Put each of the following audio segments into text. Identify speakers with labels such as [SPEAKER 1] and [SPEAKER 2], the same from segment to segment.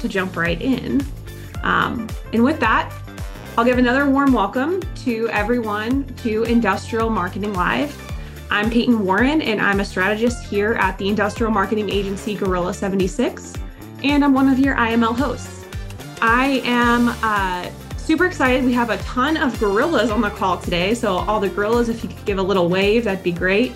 [SPEAKER 1] to jump right in. Um, and with that, I'll give another warm welcome to everyone to Industrial Marketing Live. I'm Peyton Warren, and I'm a strategist here at the industrial marketing agency Gorilla 76, and I'm one of your IML hosts. I am uh, super excited. We have a ton of gorillas on the call today. So, all the gorillas, if you could give a little wave, that'd be great.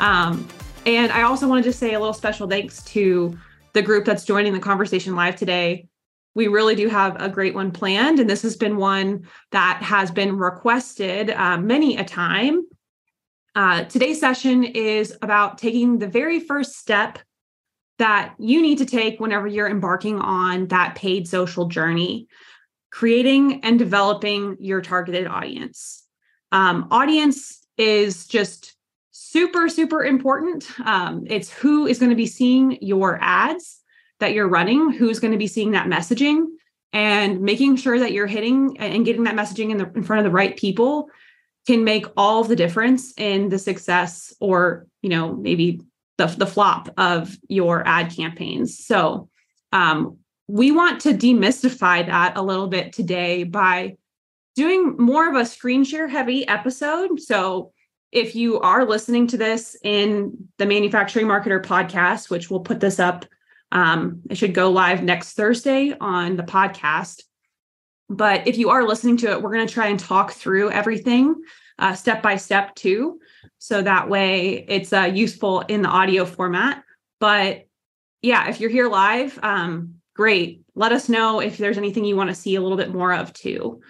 [SPEAKER 1] Um, and I also want to just say a little special thanks to the group that's joining the conversation live today we really do have a great one planned. And this has been one that has been requested uh, many a time. Uh, today's session is about taking the very first step that you need to take whenever you're embarking on that paid social journey, creating and developing your targeted audience. Um, audience is just super, super important. Um, it's who is going to be seeing your ads that you're running who's going to be seeing that messaging and making sure that you're hitting and getting that messaging in, the, in front of the right people can make all the difference in the success or you know maybe the, the flop of your ad campaigns so um, we want to demystify that a little bit today by doing more of a screen share heavy episode so if you are listening to this in the manufacturing marketer podcast which we'll put this up um, it should go live next Thursday on the podcast. But if you are listening to it, we're going to try and talk through everything uh, step by step too. So that way it's uh, useful in the audio format. But yeah, if you're here live, um, great. Let us know if there's anything you want to see a little bit more of too.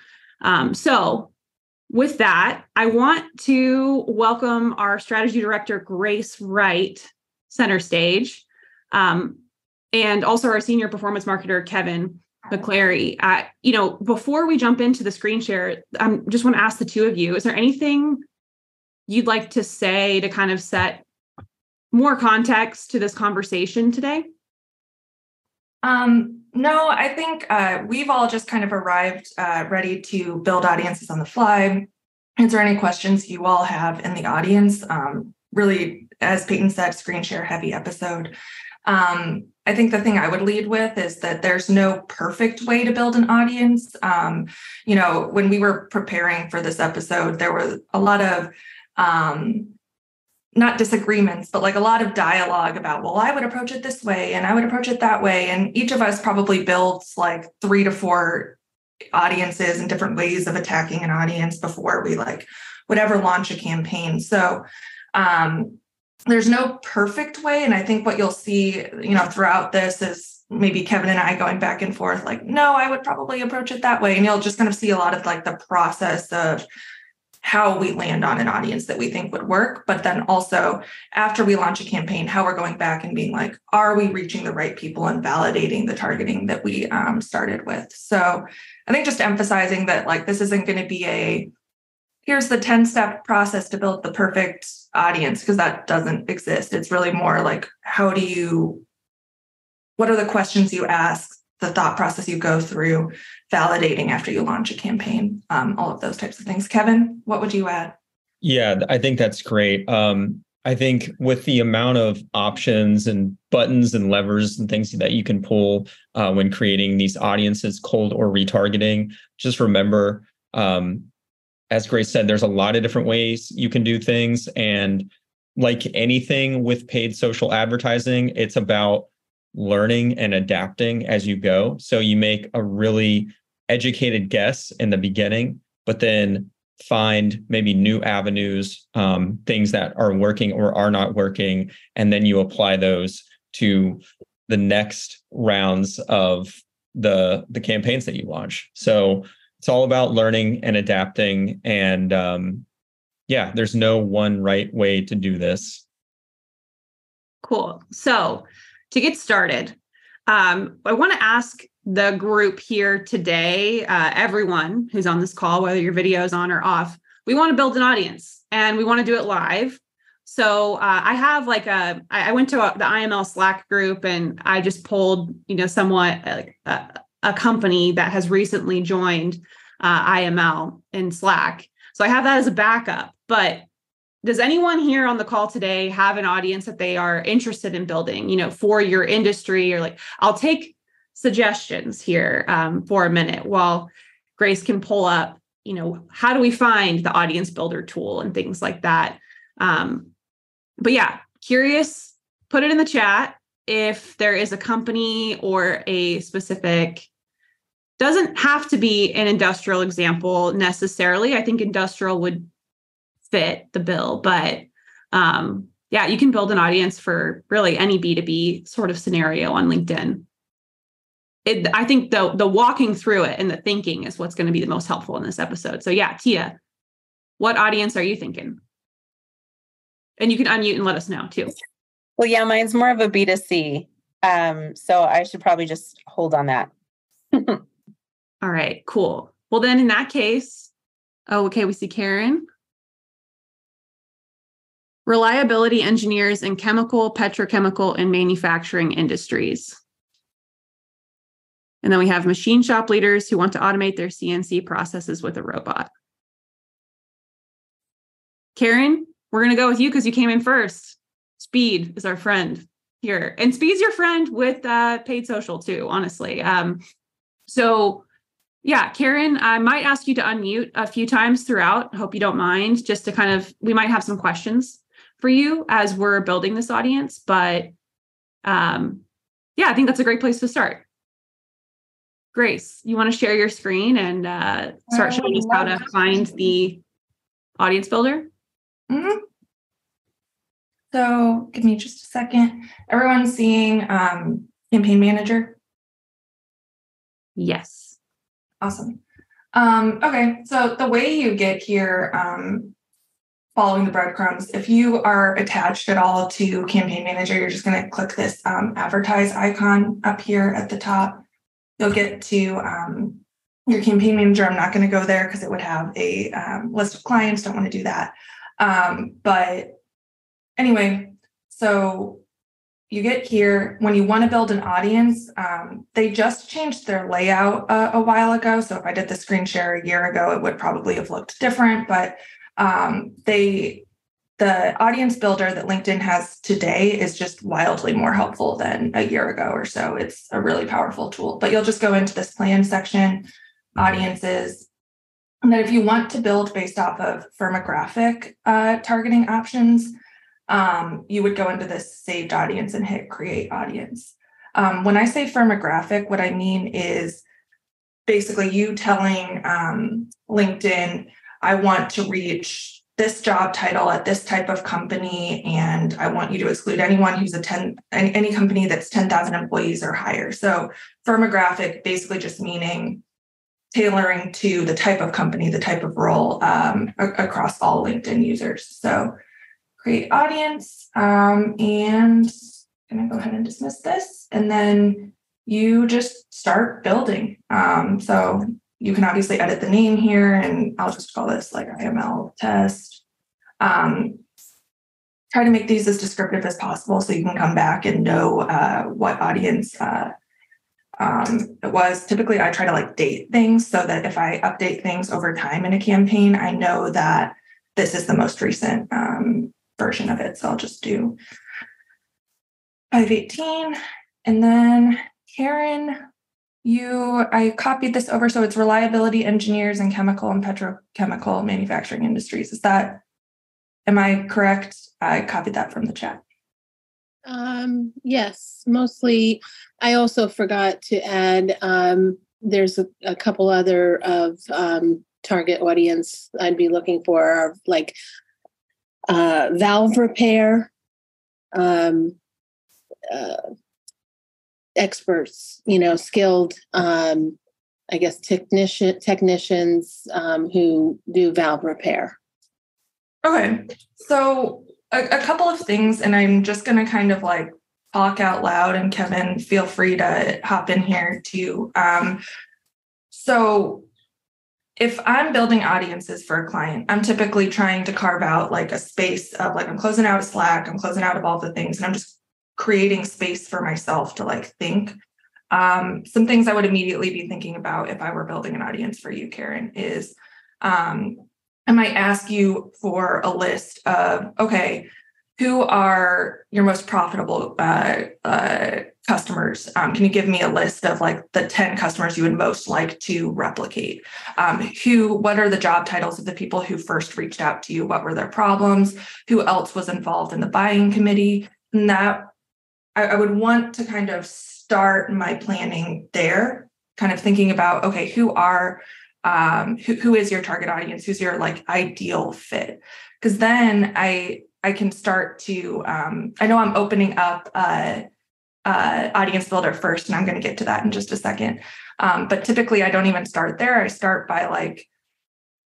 [SPEAKER 1] Um, so, with that, I want to welcome our strategy director, Grace Wright, center stage. Um, and also our senior performance marketer Kevin McClary. Uh, you know, before we jump into the screen share, I um, just want to ask the two of you: Is there anything you'd like to say to kind of set more context to this conversation today?
[SPEAKER 2] Um, no, I think uh, we've all just kind of arrived uh, ready to build audiences on the fly. Is there any questions you all have in the audience? Um, really, as Peyton said, screen share heavy episode. Um, I think the thing I would lead with is that there's no perfect way to build an audience. Um, you know, when we were preparing for this episode, there was a lot of um, not disagreements, but like a lot of dialogue about, well, I would approach it this way and I would approach it that way. And each of us probably builds like three to four audiences and different ways of attacking an audience before we like would ever launch a campaign. So um, there's no perfect way and i think what you'll see you know throughout this is maybe kevin and i going back and forth like no i would probably approach it that way and you'll just kind of see a lot of like the process of how we land on an audience that we think would work but then also after we launch a campaign how we're going back and being like are we reaching the right people and validating the targeting that we um, started with? So i think just emphasizing that like this isn't going to be a here's the 10 step process to build the perfect audience because that doesn't exist. It's really more like how do you what are the questions you ask the thought process you go through validating after you launch a campaign um, all of those types of things. Kevin what would you add?
[SPEAKER 3] Yeah i think that's great. Um, i think with the amount of options and buttons and levers and things that you can pull uh, when creating these audiences cold or retargeting just remember um, as Grace said, there's a lot of different ways you can do things. And like anything with paid social advertising, it's about learning and adapting as you go. So you make a really educated guess in the beginning, but then find maybe new avenues, um, things that are working or are not working, and then you apply those to the next rounds of the the campaigns that you launch. So it's all about learning and adapting and um, yeah there's no one right way to do this
[SPEAKER 1] cool so to get started um, i want to ask the group here today uh, everyone who's on this call whether your video is on or off we want to build an audience and we want to do it live so uh, i have like a i went to a, the iml slack group and i just pulled you know somewhat like uh, a company that has recently joined uh, IML in Slack. So I have that as a backup. But does anyone here on the call today have an audience that they are interested in building, you know, for your industry or like, I'll take suggestions here um, for a minute while Grace can pull up, you know, how do we find the audience builder tool and things like that. Um, but yeah, curious, put it in the chat if there is a company or a specific doesn't have to be an industrial example necessarily. I think industrial would fit the bill, but um, yeah, you can build an audience for really any B2B sort of scenario on LinkedIn. It, I think the the walking through it and the thinking is what's going to be the most helpful in this episode. So yeah, Tia, what audience are you thinking? And you can unmute and let us know too.
[SPEAKER 4] Well, yeah, mine's more of a B2C. Um, so I should probably just hold on that.
[SPEAKER 1] All right, cool. Well, then in that case, oh, okay, we see Karen reliability engineers in chemical, petrochemical, and manufacturing industries. And then we have machine shop leaders who want to automate their CNC processes with a robot. Karen, we're going to go with you because you came in first. Speed is our friend here. And Speed's your friend with uh, paid social too, honestly. Um, so, yeah, Karen, I might ask you to unmute a few times throughout. Hope you don't mind, just to kind of, we might have some questions for you as we're building this audience. But um, yeah, I think that's a great place to start. Grace, you want to share your screen and uh, start showing us how to find the audience builder?
[SPEAKER 2] Mm-hmm. So give me just a second. Everyone's seeing um, campaign manager?
[SPEAKER 1] Yes.
[SPEAKER 2] Awesome. Um, okay, so the way you get here um, following the breadcrumbs. If you are attached at all to Campaign Manager, you're just going to click this um, advertise icon up here at the top. You'll get to um, your Campaign Manager. I'm not going to go there because it would have a um, list of clients. Don't want to do that. Um, but anyway, so you get here when you want to build an audience. Um, they just changed their layout uh, a while ago. So if I did the screen share a year ago, it would probably have looked different. But um, they the audience builder that LinkedIn has today is just wildly more helpful than a year ago or so. It's a really powerful tool. But you'll just go into this plan section, audiences, and then if you want to build based off of firmographic uh, targeting options, um, you would go into this saved audience and hit create audience. Um, when I say firmographic, what I mean is basically you telling um, LinkedIn I want to reach this job title at this type of company and I want you to exclude anyone who's a 10 any, any company that's 10,000 employees or higher. So firmographic basically just meaning tailoring to the type of company, the type of role um, across all LinkedIn users. So create audience um, and I'm gonna go ahead and dismiss this and then you just start building. Um, so you can obviously edit the name here and I'll just call this like IML test. Um, try to make these as descriptive as possible so you can come back and know uh, what audience uh, um, it was. Typically, I try to like date things so that if I update things over time in a campaign, I know that this is the most recent um, version of it. So I'll just do 518. And then Karen you i copied this over so it's reliability engineers in chemical and petrochemical manufacturing industries. Is that am i correct? I copied that from the chat.
[SPEAKER 5] Um yes mostly. I also forgot to add um there's a, a couple other of um target audience i'd be looking for are like uh valve repair um uh, experts, you know, skilled, um, I guess, technician technicians um, who do valve repair.
[SPEAKER 2] Okay, so a, a couple of things, and I'm just going to kind of like talk out loud, and Kevin, feel free to hop in here too. Um, so if I'm building audiences for a client, I'm typically trying to carve out like a space of like I'm closing out Slack, I'm closing out of all the things, and I'm just creating space for myself to like think. Um, some things I would immediately be thinking about if I were building an audience for you, Karen, is um, I might ask you for a list of, okay, who are your most profitable uh, uh, customers? Um, can you give me a list of like the 10 customers you would most like to replicate? Um, who, what are the job titles of the people who first reached out to you? What were their problems? Who else was involved in the buying committee? And that I, I would want to kind of start my planning there, kind of thinking about, okay, who are um, who, who is your target audience? Who's your like ideal fit? Because then I I can start to, um, I know I'm opening up uh, uh, audience builder first, and I'm going to get to that in just a second. Um, but typically, I don't even start there. I start by like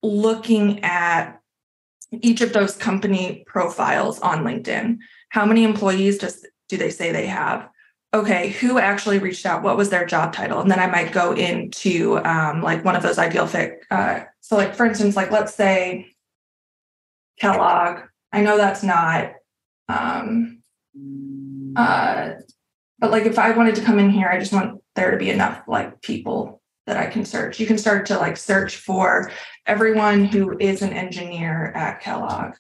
[SPEAKER 2] looking at each of those company profiles on LinkedIn. How many employees does do they say they have? Okay, who actually reached out? What was their job title? And then I might go into um, like one of those ideal fit. Uh, so, like for instance, like let's say Kellogg I know that's not um uh but like if I wanted to come in here, I just want there to be enough like people that I can search. You can start to like search for everyone who is an engineer at Kellogg.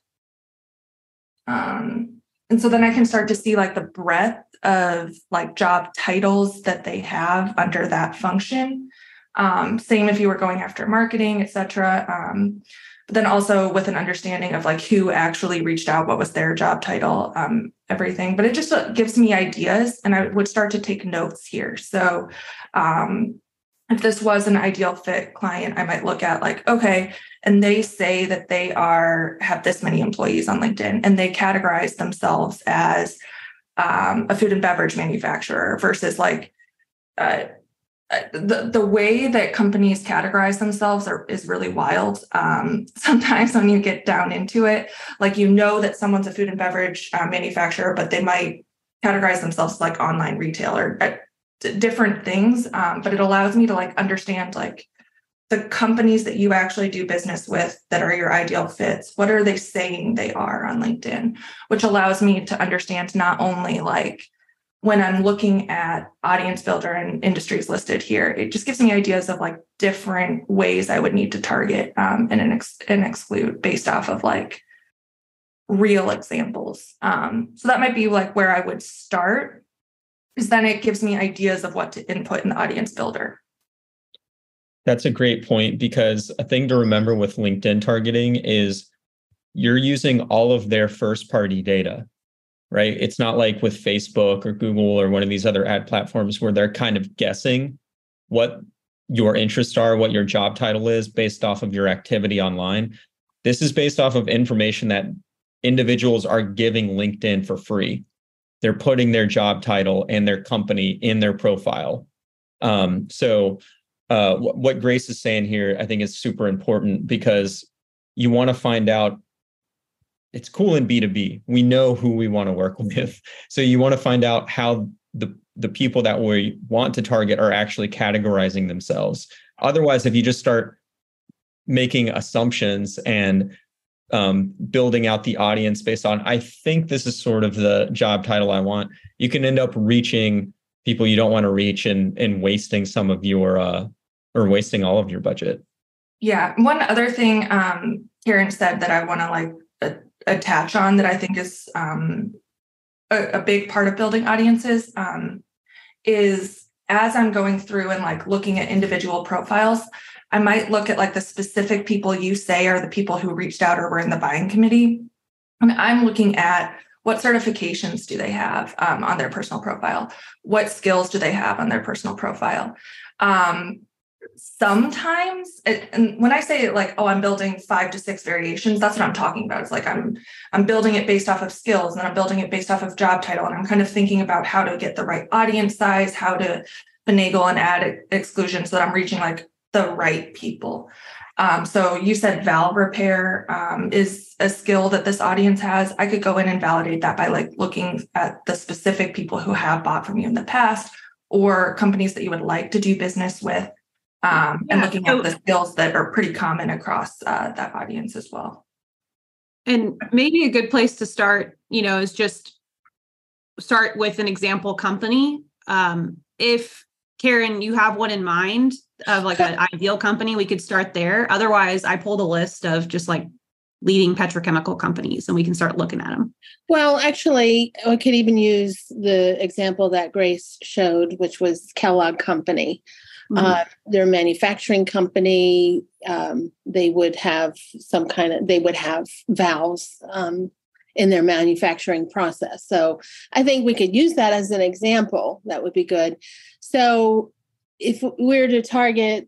[SPEAKER 2] Um, and so then I can start to see like the breadth of like job titles that they have under that function. Um, same if you were going after marketing, et cetera. Um, but then also with an understanding of like who actually reached out, what was their job title, um, everything. But it just uh, gives me ideas, and I would start to take notes here. So, um, if this was an ideal fit client, I might look at like, okay, and they say that they are have this many employees on LinkedIn, and they categorize themselves as um, a food and beverage manufacturer versus like uh, the the way that companies categorize themselves are, is really wild. Um, sometimes when you get down into it, like you know that someone's a food and beverage uh, manufacturer, but they might categorize themselves like online retailer, uh, different things. Um, but it allows me to like understand like the companies that you actually do business with that are your ideal fits. What are they saying they are on LinkedIn? Which allows me to understand not only like when I'm looking at audience builder and industries listed here, it just gives me ideas of like different ways I would need to target um, and, ex- and exclude based off of like real examples. Um, so that might be like where I would start, because then it gives me ideas of what to input in the audience builder.
[SPEAKER 3] That's a great point because a thing to remember with LinkedIn targeting is you're using all of their first party data right? It's not like with Facebook or Google or one of these other ad platforms where they're kind of guessing what your interests are, what your job title is based off of your activity online. This is based off of information that individuals are giving LinkedIn for free. They're putting their job title and their company in their profile. Um, so, uh, what Grace is saying here, I think, is super important because you want to find out it's cool in B2B. We know who we want to work with. So you want to find out how the the people that we want to target are actually categorizing themselves. Otherwise, if you just start making assumptions and um, building out the audience based on, I think this is sort of the job title I want, you can end up reaching people you don't want to reach and and wasting some of your uh, or wasting all of your budget.
[SPEAKER 2] Yeah. One other thing um, Karen said that I want to like attach on that I think is um, a, a, big part of building audiences um, is as I'm going through and like looking at individual profiles, I might look at like the specific people you say are the people who reached out or were in the buying committee. And I'm looking at what certifications do they have um, on their personal profile? What skills do they have on their personal profile? Um, sometimes it, and when i say like oh i'm building five to six variations that's what i'm talking about it's like i'm i'm building it based off of skills and i'm building it based off of job title and i'm kind of thinking about how to get the right audience size how to finagle and add exclusion so that i'm reaching like the right people um, so you said valve repair um, is a skill that this audience has i could go in and validate that by like looking at the specific people who have bought from you in the past or companies that you would like to do business with um, yeah, and looking so, at the skills that are pretty common across uh, that audience as well.
[SPEAKER 1] And maybe a good place to start, you know, is just start with an example company. Um, if Karen, you have one in mind of like an ideal company, we could start there. Otherwise, I pulled a list of just like leading petrochemical companies and we can start looking at them.
[SPEAKER 5] Well, actually, I could even use the example that Grace showed, which was Kellogg Company. Mm-hmm. Uh, their manufacturing company, um, they would have some kind of, they would have valves um, in their manufacturing process. So I think we could use that as an example. That would be good. So if we were to target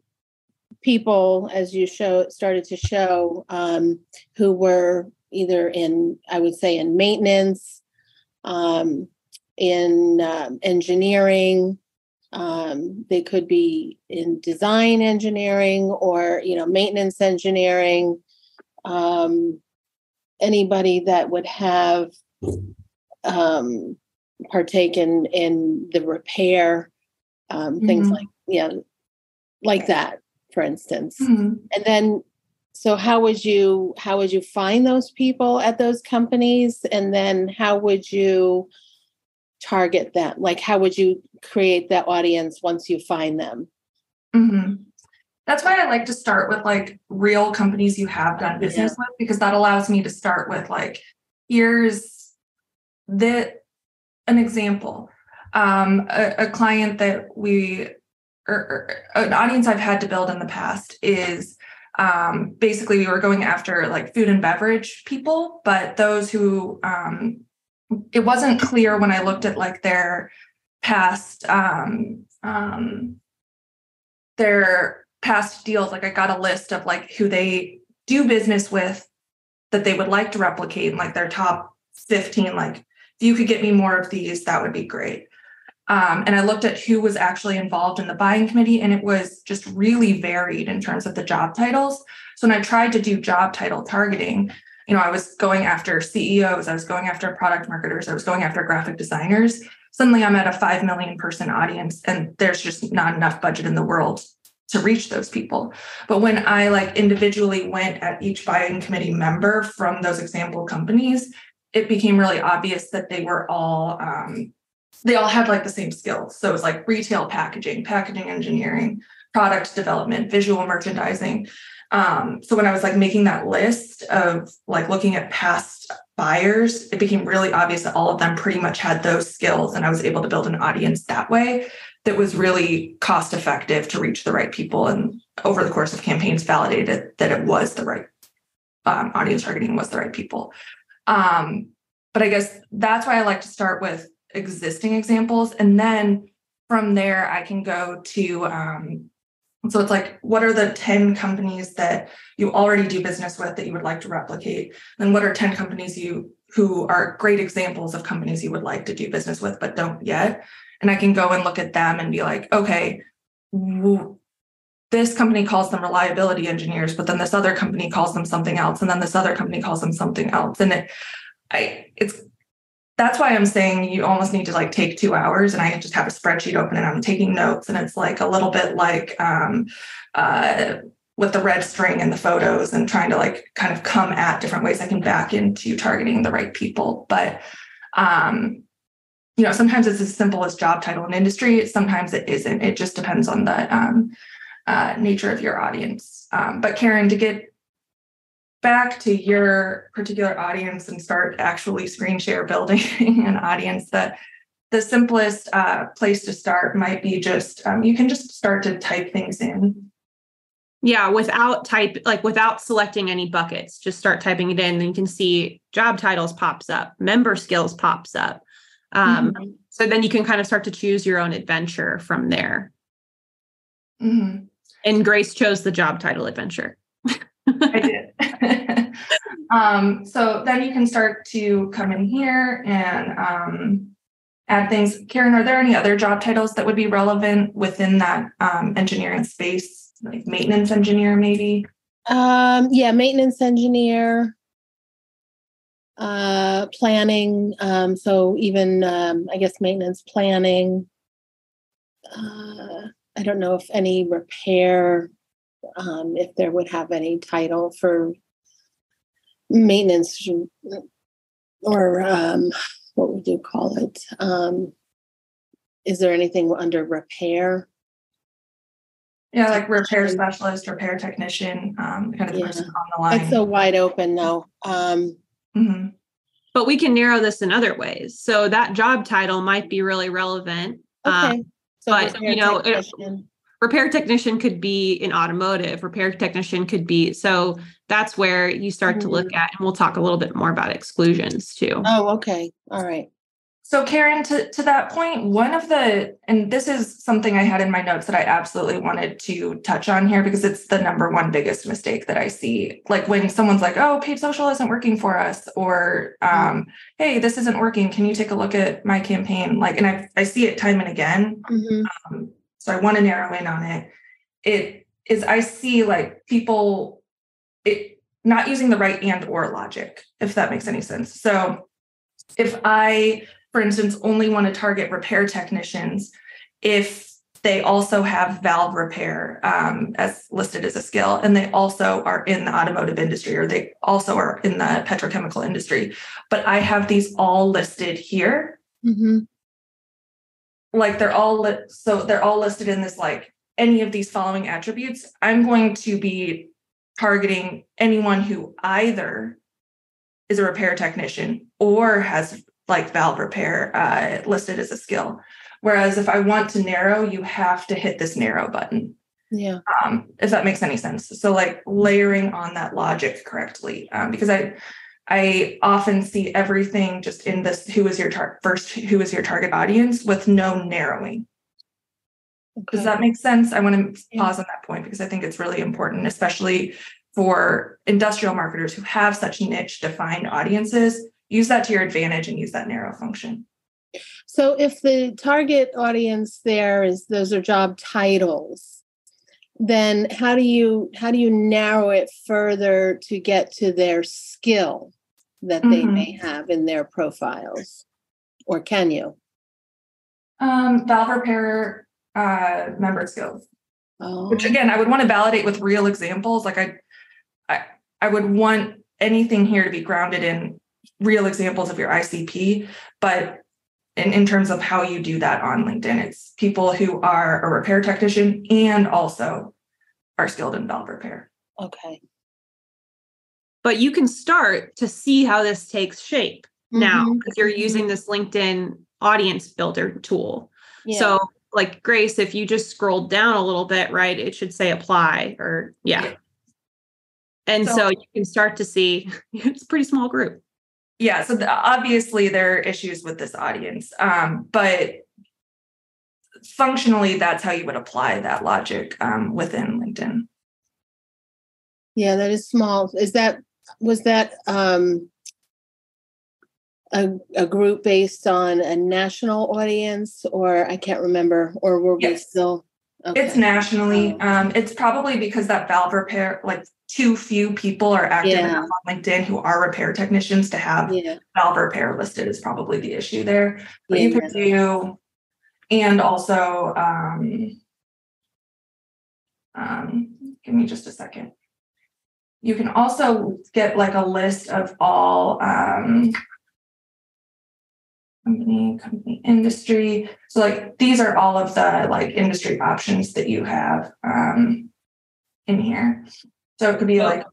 [SPEAKER 5] people, as you show started to show, um, who were either in, I would say, in maintenance, um, in uh, engineering. Um, they could be in design engineering or you know maintenance engineering. Um, anybody that would have um, partaken in the repair, um, mm-hmm. things like yeah, like that, for instance. Mm-hmm. And then, so how would you how would you find those people at those companies, and then how would you target them? Like, how would you create that audience once you find them?
[SPEAKER 2] Mm-hmm that's why I like to start with like real companies you have done business yeah. with because that allows me to start with like here's the an example um a, a client that we or, or, an audience I've had to build in the past is um basically we were going after like food and beverage people but those who um it wasn't clear when I looked at like their past um um their past deals, like I got a list of like who they do business with that they would like to replicate and like their top 15, like if you could get me more of these, that would be great. Um, and I looked at who was actually involved in the buying committee, and it was just really varied in terms of the job titles. So when I tried to do job title targeting, you know, I was going after CEOs, I was going after product marketers, I was going after graphic designers. Suddenly I'm at a 5 million person audience, and there's just not enough budget in the world to reach those people. But when I like individually went at each buying committee member from those example companies, it became really obvious that they were all um, they all had like the same skills. So it was like retail packaging, packaging engineering, product development, visual merchandising. Um, so when I was like making that list of like looking at past buyers, it became really obvious that all of them pretty much had those skills. And I was able to build an audience that way that was really cost effective to reach the right people. And over the course of campaigns, validated that it was the right um, audience targeting was the right people. Um, but I guess that's why I like to start with existing examples. And then from there, I can go to um, so it's like, what are the 10 companies that you already do business with that you would like to replicate? And what are 10 companies you who are great examples of companies you would like to do business with but don't yet? and I can go and look at them and be like, okay, this company calls them reliability engineers, but then this other company calls them something else, and then this other company calls them something else, and it, I, it's that's why I'm saying you almost need to like take two hours and I just have a spreadsheet open and I'm taking notes and it's like a little bit like um, uh, with the red string and the photos and trying to like kind of come at different ways I can back into targeting the right people. But um, you know, sometimes it's as simple as job title and industry. Sometimes it isn't. It just depends on the um, uh, nature of your audience. Um, but Karen, to get back to your particular audience and start actually screen share building an audience, that the simplest uh, place to start might be just um, you can just start to type things in.
[SPEAKER 1] Yeah, without type like without selecting any buckets, just start typing it in. And you can see job titles pops up, member skills pops up um, mm-hmm. So then you can kind of start to choose your own adventure from there. Mm-hmm. And Grace chose the job title adventure.
[SPEAKER 2] I did. um, so then you can start to come in here and um, add things. Karen, are there any other job titles that would be relevant within that um, engineering space, like maintenance engineer, maybe?
[SPEAKER 5] Um, yeah, maintenance engineer uh, planning. Um, so even um, I guess maintenance planning. Uh, I don't know if any repair, um, if there would have any title for maintenance or um, what would you call it? Um, is there anything under repair?
[SPEAKER 2] Yeah, like repair specialist, repair technician, um, kind of
[SPEAKER 5] Yeah.
[SPEAKER 2] person on the line.
[SPEAKER 5] It's so wide open though. Um,
[SPEAKER 2] Mhm.
[SPEAKER 1] But we can narrow this in other ways. So that job title might be really relevant. Um,
[SPEAKER 5] okay. So
[SPEAKER 1] but, you know, it-
[SPEAKER 5] technician.
[SPEAKER 1] Repair technician could be in automotive repair technician could be so that's where you start to look at and we'll talk a little bit more about exclusions too
[SPEAKER 5] Oh, okay. All right.
[SPEAKER 2] So Karen, to, to that point, one of the, and this is something I had in my notes that I absolutely wanted to touch on here because it's the number one biggest mistake that I see. Like when someone's like, oh, paid social isn't working for us, or um, hey, this isn't working. Can you take a look at my campaign? Like, and I, I see it time and again.
[SPEAKER 5] Mhm.
[SPEAKER 2] Um, so I want to narrow in on it. It is I see like people it not using the right and or logic, if that makes any sense. So if I, for instance, only want to target repair technicians, if they also have valve repair um, as listed as a skill, and they also are in the automotive industry or they also are in the petrochemical industry, but I have these all listed here
[SPEAKER 5] Mhm.
[SPEAKER 2] Like they're all li- so they're all listed in this like any of these following attributes i'm going to be targeting anyone who either is a repair technician or has like valve repair uh, listed as a skill whereas if i want to narrow you have to hit this narrow button
[SPEAKER 5] Yeah.
[SPEAKER 2] um, if that makes any sense. So like layering on that logic correctly, um, because I I often see everything just in this who is your tar- first who is your target audience with no narrowing. Does that make sense? I want to pause on that point because I think it's really important, especially for industrial marketers who have such niche defined audiences. Use that to your advantage and use that narrow function.
[SPEAKER 5] So if the target audience there is those are job titles, then how do you how do you narrow it further to get to their skill that they
[SPEAKER 2] Mhm.
[SPEAKER 5] may have in their profiles? Or can you?
[SPEAKER 2] Um, valve repair uh, member skills.
[SPEAKER 5] Oh,
[SPEAKER 2] which again i would want to validate with real examples like i i, I would want anything here to be grounded in real examples of your icp but in, in terms of how you do that on linkedin it's people who are a repair technician and also are skilled in valve repair
[SPEAKER 5] okay.
[SPEAKER 1] but you can start to see how this takes shape now
[SPEAKER 5] Mhm.
[SPEAKER 1] because you're using this linkedin audience builder tool
[SPEAKER 5] Yeah.
[SPEAKER 1] so like grace if you just scroll down a little bit right it should say apply or yeah
[SPEAKER 2] Yeah.
[SPEAKER 1] and so,
[SPEAKER 2] So-
[SPEAKER 1] you can start to see it's a pretty small group
[SPEAKER 2] yeah so the, obviously there are issues with this audience um, but functionally that's how you would apply that logic um, within linkedin
[SPEAKER 5] Yeah, that is small. Is that was that um a a group based on a national audience or I can't remember or were we
[SPEAKER 2] Yes.
[SPEAKER 5] Still
[SPEAKER 2] It's nationally.
[SPEAKER 5] Oh.
[SPEAKER 2] Um, it's probably because that valve repair, like too few people are active
[SPEAKER 5] Yeah.
[SPEAKER 2] on LinkedIn who are repair technicians to have
[SPEAKER 5] Yeah.
[SPEAKER 2] valve repair listed is probably the issue there. But
[SPEAKER 5] yeah,
[SPEAKER 2] you could do, and also, um, um, give me just a second. You can also get like a list of all um, company, company, industry. So like these are all of the like industry options that you have um, in here. So it could be like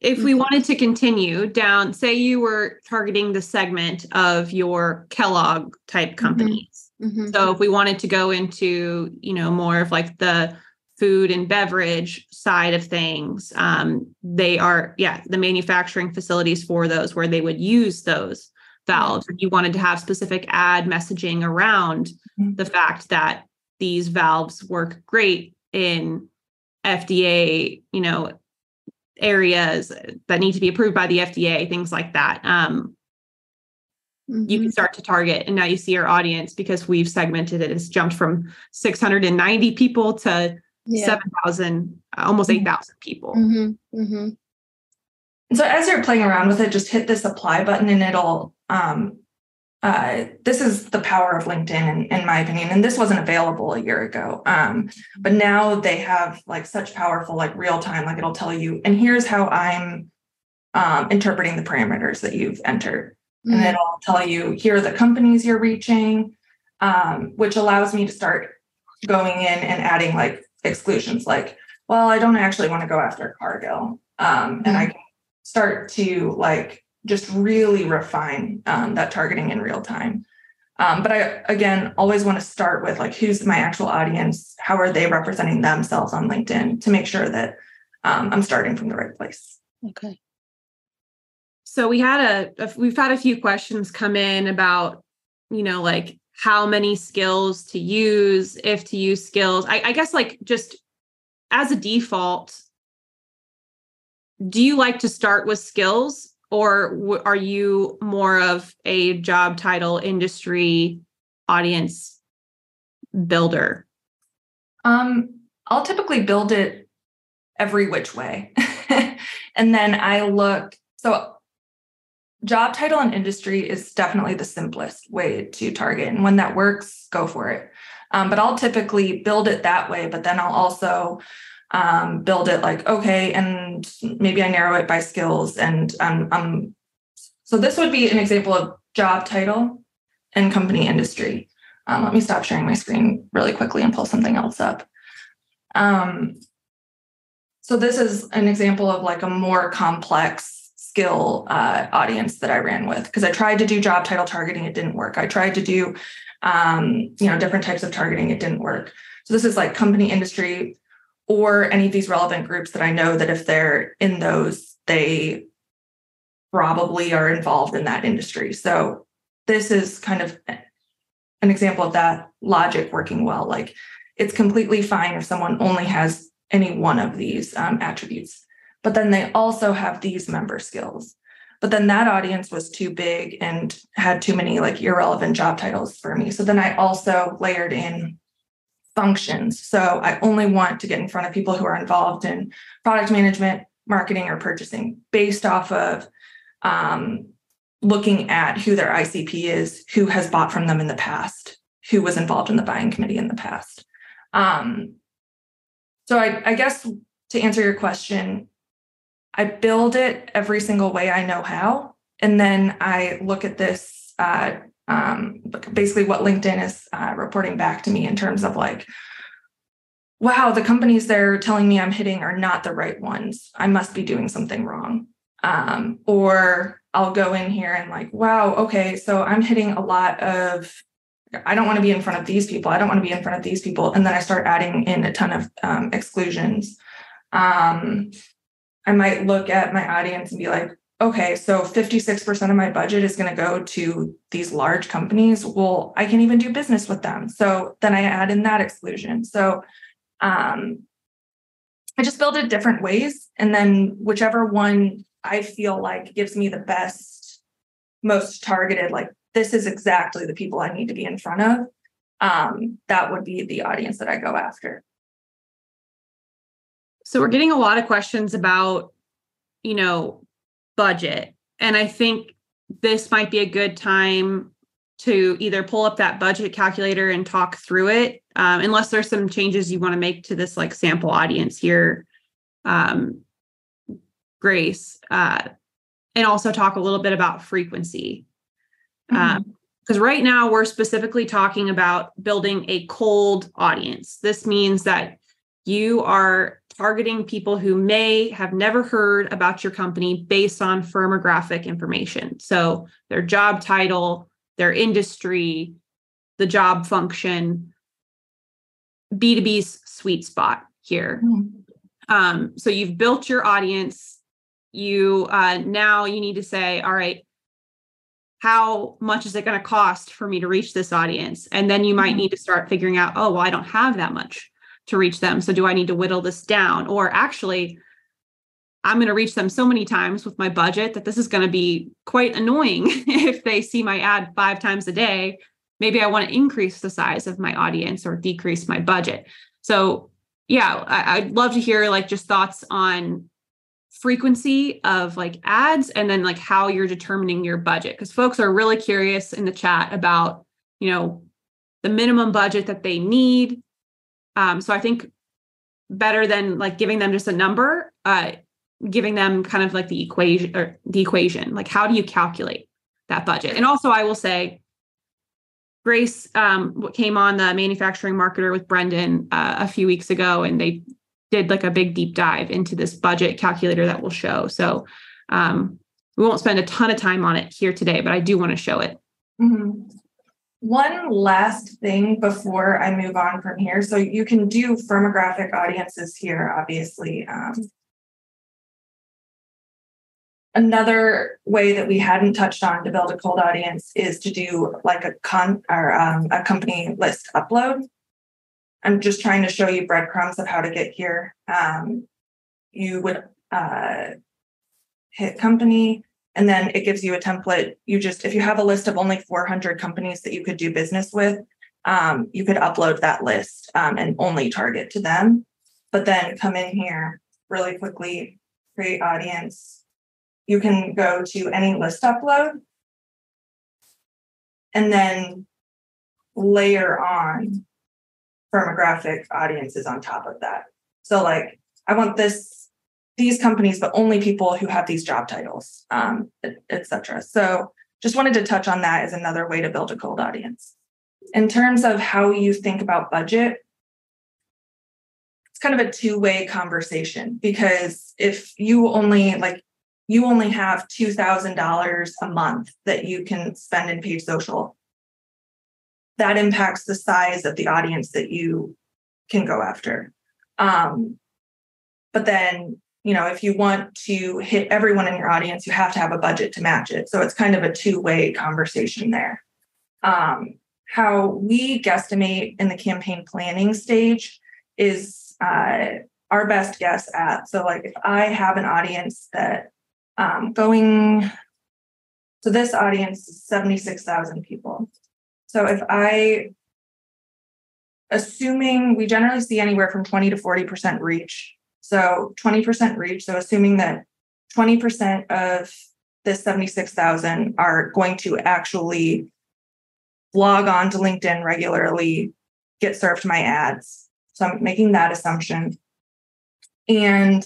[SPEAKER 1] if we wanted to continue down say you were targeting the segment of your kellogg type companies
[SPEAKER 5] Mhm.
[SPEAKER 1] so if we wanted to go into you know more of like the food and beverage side of things um, they are yeah the manufacturing facilities for those where they would use those valves you wanted to have specific ad messaging around
[SPEAKER 2] Mhm.
[SPEAKER 1] the fact that these valves work great in fda you know areas that need to be approved by the fda things like that um, you
[SPEAKER 5] Mhm.
[SPEAKER 1] can start to target and now you see your audience because we've segmented it it's jumped from 690 people to
[SPEAKER 5] yeah.
[SPEAKER 1] 7000 almost
[SPEAKER 2] Mhm.
[SPEAKER 1] 8000 people
[SPEAKER 5] Mhm.
[SPEAKER 2] And so as you're playing around with it, just hit this apply button and it'll um uh this is the power of LinkedIn in, in my opinion. And this wasn't available a year ago. Um, but now they have like such powerful, like real time, like it'll tell you, and here's how I'm um interpreting the parameters that you've entered. And
[SPEAKER 5] Mhm.
[SPEAKER 2] it'll tell you here are the companies you're reaching, um, which allows me to start going in and adding like exclusions like, well, I don't actually want to go after Cargill. Um, and I can start to like just really refine um, that targeting in real time. Um, but I, again, always want to start with like, who's my actual audience? How are they representing themselves on LinkedIn to make sure that um, I'm starting from the right place.
[SPEAKER 5] Okay.
[SPEAKER 1] So we had a, a we've had a few questions come in about, you know, like how many skills to use, if to use skills. I, I guess like just as a default, do you like to start with skills or are you more of a job title industry audience builder?
[SPEAKER 2] Um i'll typically build it every which way. And then i look so job title and industry is definitely the simplest way to target and when that works go for it. Um, but i'll typically build it that way but then i'll also um, build it like okay and maybe i narrow it by skills and um, um, so this would be an example of job title and company industry. Um, let me stop sharing my screen really quickly and pull something else up. Um, so this is an example of like a more complex skill uh, audience that i ran with because i tried to do job title targeting it didn't work. I tried to do um, you know different types of targeting it didn't work. So this is like company industry or any of these relevant groups that I know that if they're in those, they probably are involved in that industry. So this is kind of an example of that logic working well. Like it's completely fine if someone only has any one of these um, attributes, but then they also have these member skills. But then that audience was too big and had too many like irrelevant job titles for me. So then I also layered in functions. So I only want to get in front of people who are involved in product management, marketing, or purchasing based off of um, looking at who their ICP is, who has bought from them in the past, who was involved in the buying committee in the past. Um, so I, I guess to answer your question, I build it every single way I know how. And then I look at this uh, um, basically what LinkedIn is uh, reporting back to me in terms of like, wow, the companies they're telling me I'm hitting are not the right ones. I must be doing something wrong. Um, or I'll go in here and like, wow, okay, so I'm hitting a lot of, I don't want to be in front of these people. I don't want to be in front of these people. And then I start adding in a ton of um, exclusions. Um, I might look at my audience and be like, okay, so 56% of my budget is going to go to these large companies. Well, I can even do business with them. So then I add in that exclusion. So um, I just build it different ways. And then whichever one I feel like gives me the best, most targeted, like this is exactly the people I need to be in front of, um, that would be the audience that I go after.
[SPEAKER 1] So we're getting a lot of questions about, you know, budget. And I think this might be a good time to either pull up that budget calculator and talk through it, um, unless there's some changes you want to make to this like sample audience here, um, Grace, uh, and also talk a little bit about frequency. Because mm-hmm. um, right now we're specifically talking about building a cold audience. This means that you are targeting people who may have never heard about your company based on firmographic information. So their job title, their industry, the job function, B2B's sweet spot here. Mm-hmm. Um, so you've built your audience. You uh, now you need to say, all right, how much is it going to cost for me to reach this audience? And then you might mm-hmm. need to start figuring out, oh, well, I don't have that much to reach them. So do I need to whittle this down? Or actually, I'm going to reach them so many times with my budget that this is going to be quite annoying if they see my ad five times a day. Maybe I want to increase the size of my audience or decrease my budget. So, yeah, I, would love to hear like just thoughts on frequency of like ads and then like how you're determining your budget because folks are really curious in the chat about, you know, the minimum budget that they need um, so I think better than like giving them just a number, uh, giving them kind of like the equation or the equation, like how do you calculate that budget? And also, I will say, Grace um, came on the manufacturing marketer with Brendan uh, a few weeks ago, and they did like a big deep dive into this budget calculator that we'll show. So um, we won't spend a ton of time on it here today, but I do want to show it.
[SPEAKER 2] Mm-hmm. One last thing before I move on from here. So you can do firmographic audiences here, obviously. Um, another way that we hadn't touched on to build a cold audience is to do like a con or um, a company list upload. I'm just trying to show you breadcrumbs of how to get here. Um, you would uh, hit company, and then it gives you a template. You just, if you have a list of only 400 companies that you could do business with, um, you could upload that list um, and only target to them. But then come in here really quickly, create audience, you can go to any list upload and then layer on firmographic audiences on top of that. So like I want this these companies, but only people who have these job titles, um, etc. So just wanted to touch on that as another way to build a cold audience. In terms of how you think about budget, it's kind of a two-way conversation because if you only like you only have $2,000 a month that you can spend in paid social. That impacts the size of the audience that you can go after. Um, but then, you know, if you want to hit everyone in your audience, you have to have a budget to match it. So it's kind of a two way conversation there. Um, how we guesstimate in the campaign planning stage is uh, our best guess at. So, like, if I have an audience that um, going so this audience is 76,000 people. So if I, assuming we generally see anywhere from 20 to 40% reach. So 20% reach. So assuming that 20% of this 76,000 are going to actually log on to LinkedIn regularly, get served my ads. So I'm making that assumption. And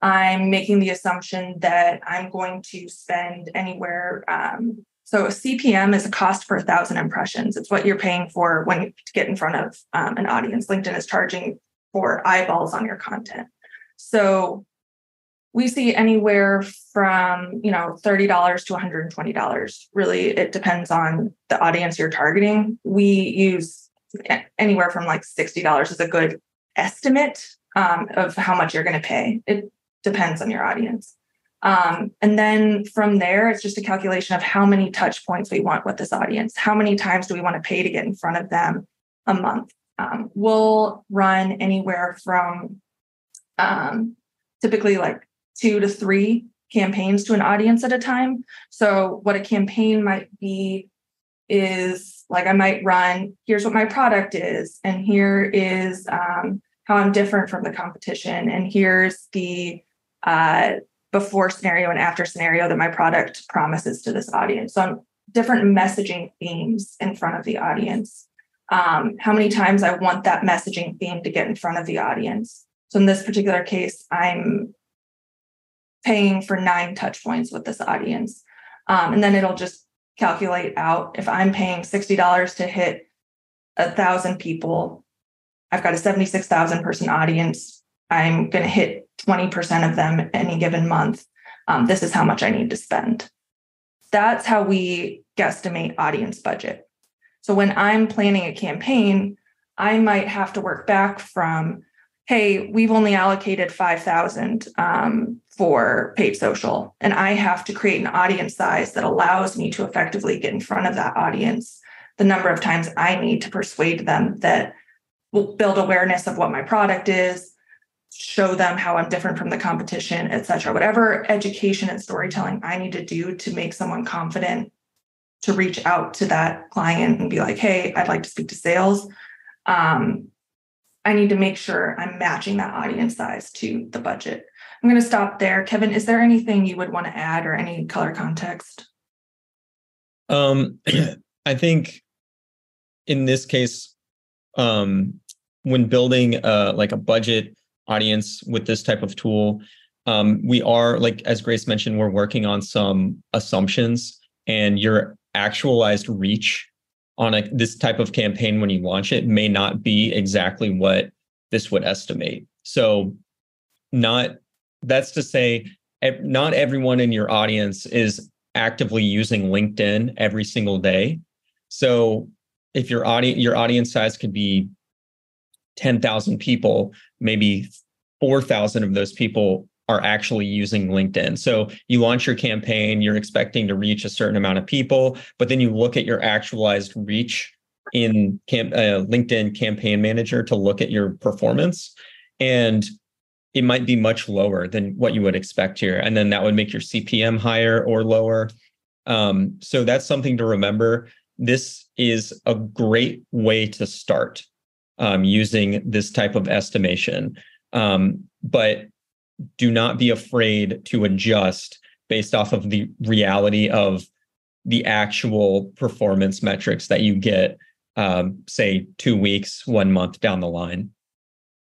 [SPEAKER 2] I'm making the assumption that I'm going to spend anywhere. Um, so CPM is a cost per thousand impressions. It's what you're paying for when you get in front of um, an audience. LinkedIn is charging for eyeballs on your content. So we see anywhere from you know $30 to $120 really it depends on the audience you're targeting we use anywhere from like $60 is a good estimate um, of how much you're going to pay it depends on your audience. Um, and then from there, it's just a calculation of how many touch points we want with this audience. How many times do we want to pay to get in front of them a month? Um, we'll run anywhere from um, typically like two to three campaigns to an audience at a time. So, what a campaign might be is like I might run here's what my product is, and here is um, how I'm different from the competition, and here's the uh, before scenario and after scenario that my product promises to this audience. So I'm different messaging themes in front of the audience. Um, how many times I want that messaging theme to get in front of the audience. So in this particular case, I'm paying for nine touch points with this audience. Um, and then it'll just calculate out if I'm paying $60 to hit a thousand people, I've got a 76,000 person audience. I'm going to hit 20% of them any given month. Um, this is how much I need to spend. That's how we guesstimate audience budget. So when I'm planning a campaign, I might have to work back from, hey, we've only allocated 5,000 um, for paid social, and I have to create an audience size that allows me to effectively get in front of that audience the number of times I need to persuade them that will build awareness of what my product is, show them how I'm different from the competition, et cetera. Whatever education and storytelling I need to do to make someone confident to reach out to that client and be like, hey, I'd like to speak to sales. Um, I need to make sure I'm matching that audience size to the budget. I'm going to stop there. Kevin, is there anything you would want to add or any color context?
[SPEAKER 3] Um, I think in this case, um, when building uh, like a budget audience with this type of tool. Um, we are, like as Grace mentioned, we're working on some assumptions, and your actualized reach on a this type of campaign when you launch it may not be exactly what this would estimate. So not that's to say not everyone in your audience is actively using LinkedIn every single day. So if your audience your audience size could be 10,000 people, maybe 4,000 of those people are actually using LinkedIn. So you launch your campaign, you're expecting to reach a certain amount of people, but then you look at your actualized reach in camp, uh, LinkedIn Campaign Manager to look at your performance, and it might be much lower than what you would expect here, and then that would make your CPM higher or lower. Um, so that's something to remember. This is a great way to start um, using this type of estimation. Um, but do not be afraid to adjust based off of the reality of the actual performance metrics that you get, um, say, two weeks, one month down the line.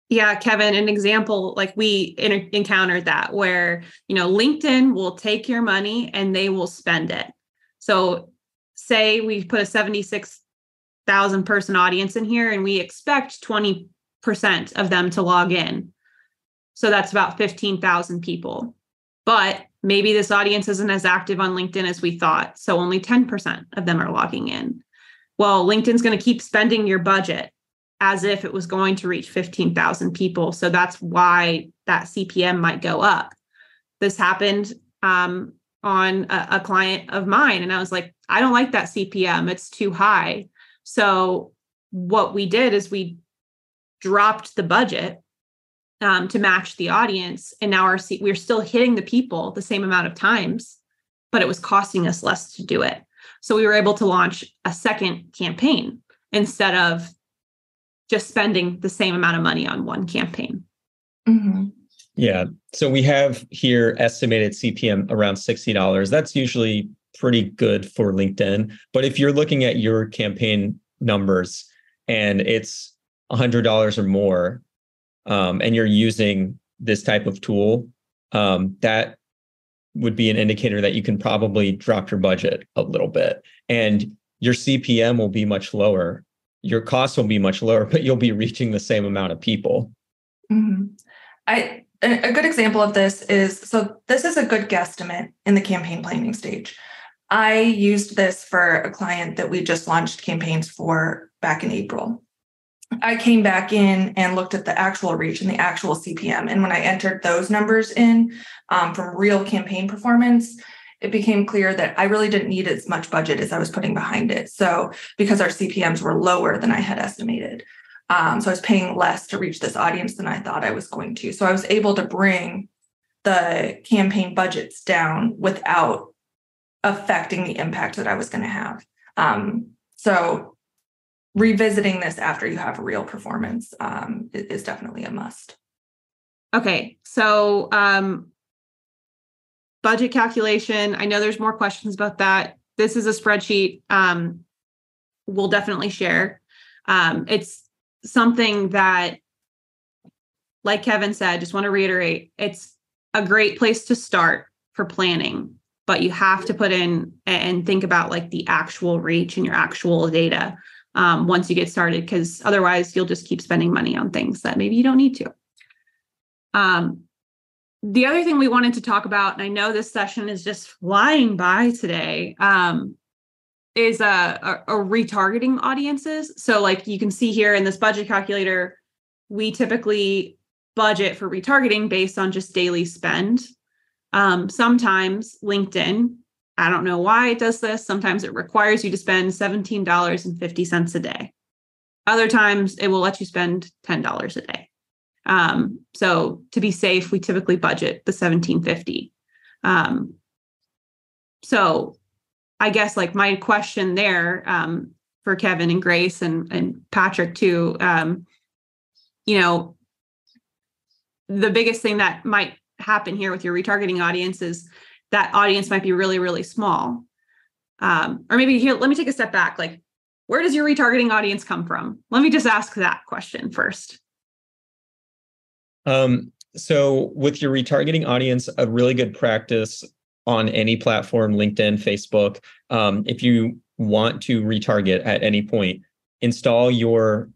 [SPEAKER 1] Yeah, Kevin, an example like we in- encountered that where, you know, LinkedIn will take your money and they will spend it. So, say we put a 76,000 person audience in here and we expect 20% of them to log in. So that's about 15,000 people. But maybe this audience isn't as active on LinkedIn as we thought. So only 10% of them are logging in. Well, LinkedIn's going to keep spending your budget as if it was going to reach 15,000 people. So that's why that CPM might go up. This happened um, on a, a client of mine. And I was like, I don't like that CPM, it's too high. So what we did is we dropped the budget um, to match the audience. And now our we're still hitting the people the same amount of times, but it was costing us less to do it. So we were able to launch a second campaign instead of just spending the same amount of money on one campaign.
[SPEAKER 3] Mm-hmm. Yeah. So we have here estimated CPM around $60. That's usually pretty good for LinkedIn. But if you're looking at your campaign numbers and it's $100 or more, um, and you're using this type of tool, um, that would be an indicator that you can probably drop your budget a little bit and your CPM will be much lower. Your costs will be much lower, but you'll be reaching the same amount of people.
[SPEAKER 2] Mm-hmm. I a good example of this is so this is a good guesstimate in the campaign planning stage. I used this for a client that we just launched campaigns for back in April. I came back in and looked at the actual reach and the actual CPM. And when I entered those numbers in um, from real campaign performance, it became clear that I really didn't need as much budget as I was putting behind it. So, because our CPMs were lower than I had estimated. Um, so, I was paying less to reach this audience than I thought I was going to. So, I was able to bring the campaign budgets down without affecting the impact that I was going to have. Um, so, revisiting this after you have a real performance um, is definitely a must.
[SPEAKER 1] Okay, so um, budget calculation. I know there's more questions about that. This is a spreadsheet. Um, we'll definitely share. Um, it's something that, like Kevin said, just want to reiterate, it's a great place to start for planning but you have to put in and think about like the actual reach and your actual data um, once you get started, because otherwise you'll just keep spending money on things that maybe you don't need to. Um, the other thing we wanted to talk about, and I know this session is just flying by today, um, is a, a, a retargeting audiences. So, like you can see here in this budget calculator, we typically budget for retargeting based on just daily spend. Um, sometimes LinkedIn I don't know why it does this. Sometimes it requires you to spend $17.50 a day. Other times it will let you spend $10 a day. Um, so to be safe, we typically budget the 1750. Um, so I guess like my question there um, for Kevin and Grace and, and Patrick too, um, you know, the biggest thing that might happen here with your retargeting audience is that audience might be really, really small. Um, or maybe here, let me take a step back. Like, where does your retargeting audience come from? Let me just ask that question first.
[SPEAKER 3] Um, so, with your retargeting audience, a really good practice on any platform, LinkedIn, Facebook, um, if you want to retarget at any point, install your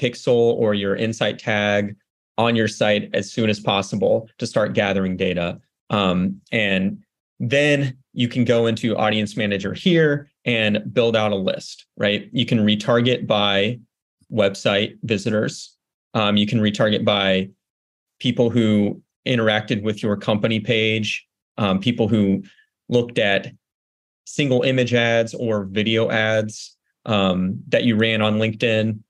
[SPEAKER 3] pixel or your insight tag on your site as soon as possible to start gathering data. Um, and then you can go into Audience Manager here and build out a list, right? You can retarget by website visitors. Um, you can retarget by people who interacted with your company page, um, people who looked at single image ads or video ads um, that you ran on LinkedIn.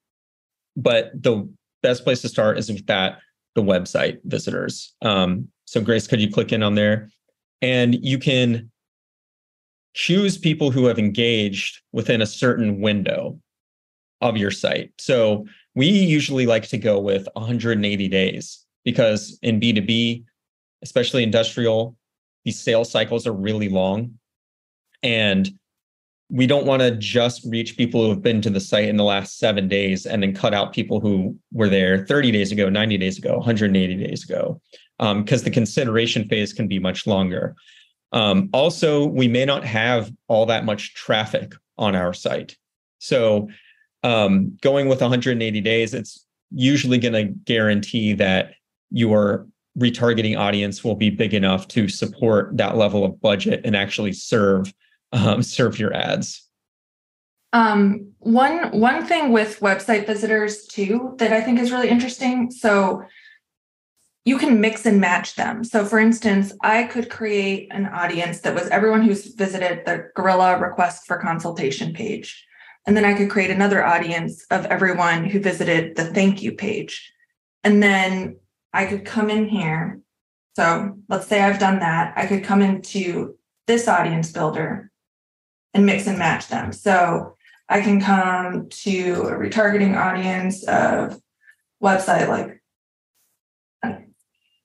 [SPEAKER 3] But the best place to start is with that, the website visitors. Um, so, Grace, could you click in on there? And you can choose people who have engaged within a certain window of your site. So, we usually like to go with 180 days because in B2B, especially industrial, these sales cycles are really long. And we don't want to just reach people who have been to the site in the last seven days and then cut out people who were there 30 days ago, 90 days ago, 180 days ago, because um, the consideration phase can be much longer. Um, also, we may not have all that much traffic on our site. So, um, going with 180 days, it's usually going to guarantee that your retargeting audience will be big enough to support that level of budget and actually serve um, serve your ads.
[SPEAKER 2] Um, one one thing with website visitors too that I think is really interesting. So you can mix and match them. So for instance, I could create an audience that was everyone who's visited the Gorilla request for consultation page. And then I could create another audience of everyone who visited the thank you page. And then I could come in here. So let's say I've done that. I could come into this audience builder and mix and match them. So I can come to a retargeting audience of website like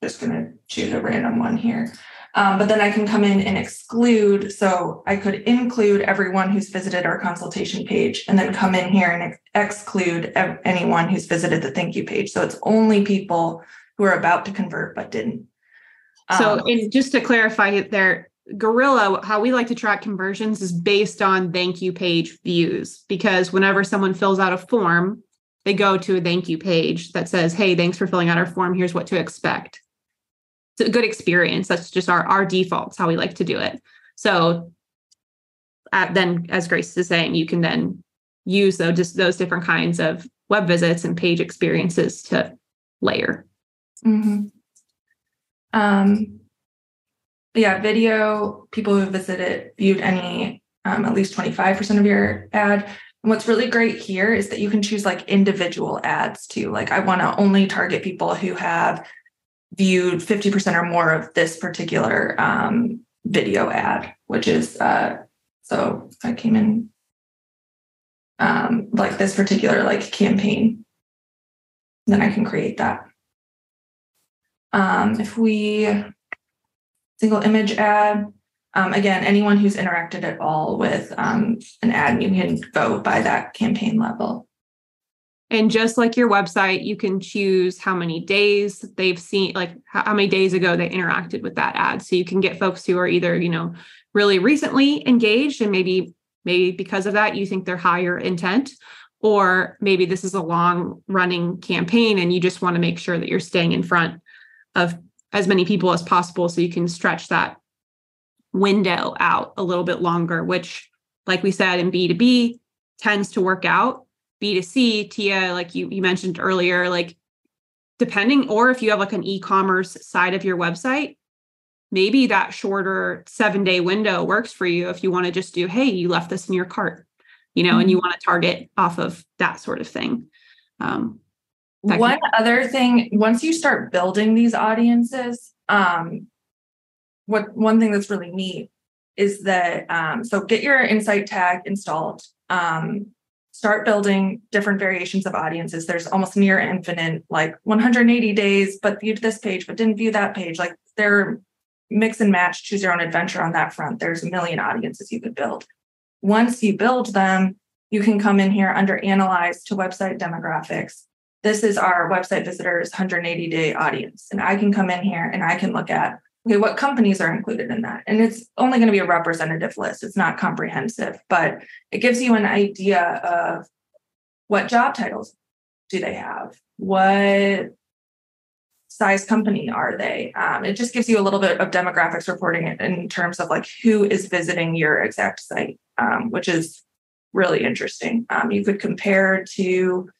[SPEAKER 2] just going to choose a random one here. Um, but then I can come in and exclude. So I could include everyone who's visited our consultation page and then come in here and ex- exclude ev- anyone who's visited the thank you page. So it's only people who are about to convert but didn't.
[SPEAKER 1] So, um, and just to clarify there, Gorilla, how we like to track conversions is based on thank you page views because whenever someone fills out a form, they go to a thank you page that says, Hey, thanks for filling out our form. Here's what to expect. A good experience. That's just our, our defaults, how we like to do it. So at, then, as Grace is saying, you can then use those, just those different kinds of web visits and page experiences to layer.
[SPEAKER 2] Mm-hmm. Um, yeah, video, people who visited, viewed any, um, at least 25% of your ad. And what's really great here is that you can choose like individual ads too. Like, I want to only target people who have viewed 50% or more of this particular um, video ad, which is, uh, so I came in um, like this particular like campaign. Then I can create that. Um, if we single image ad. Um, again, anyone who's interacted at all with um, an ad, you can go by that campaign level.
[SPEAKER 1] And just like your website, you can choose how many days they've seen, like how many days ago they interacted with that ad. So you can get folks who are either, you know, really recently engaged and maybe, maybe because of that, you think they're higher intent, or maybe this is a long running campaign and you just want to make sure that you're staying in front of as many people as possible so you can stretch that window out a little bit longer, which, like we said, in B2B tends to work out. B2C, Tia, like you, you mentioned earlier, like depending, or if you have like an e commerce side of your website, maybe that shorter seven day window works for you if you want to just do, hey, you left this in your cart, you know, mm-hmm. and you mm-hmm. want to target off of that sort of thing. Um,
[SPEAKER 2] one other thing, once you start building these audiences, um, what one thing that's really neat is that um, so get your insight tag installed. Um, start building different variations of audiences. There's almost near infinite, like 180 days, but viewed this page, but didn't view that page. Like they're mix and match, choose your own adventure on that front. There's a million audiences you could build. Once you build them, you can come in here under analyze to website demographics this is our website visitors 180 day audience. And I can come in here and I can look at okay, what companies are included in that? And it's only going to be a representative list, it's not comprehensive, but it gives you an idea of what job titles do they have? What size company are they? Um, it just gives you a little bit of demographics reporting in terms of like who is visiting your exact site, um, which is really interesting. Um, you could compare to,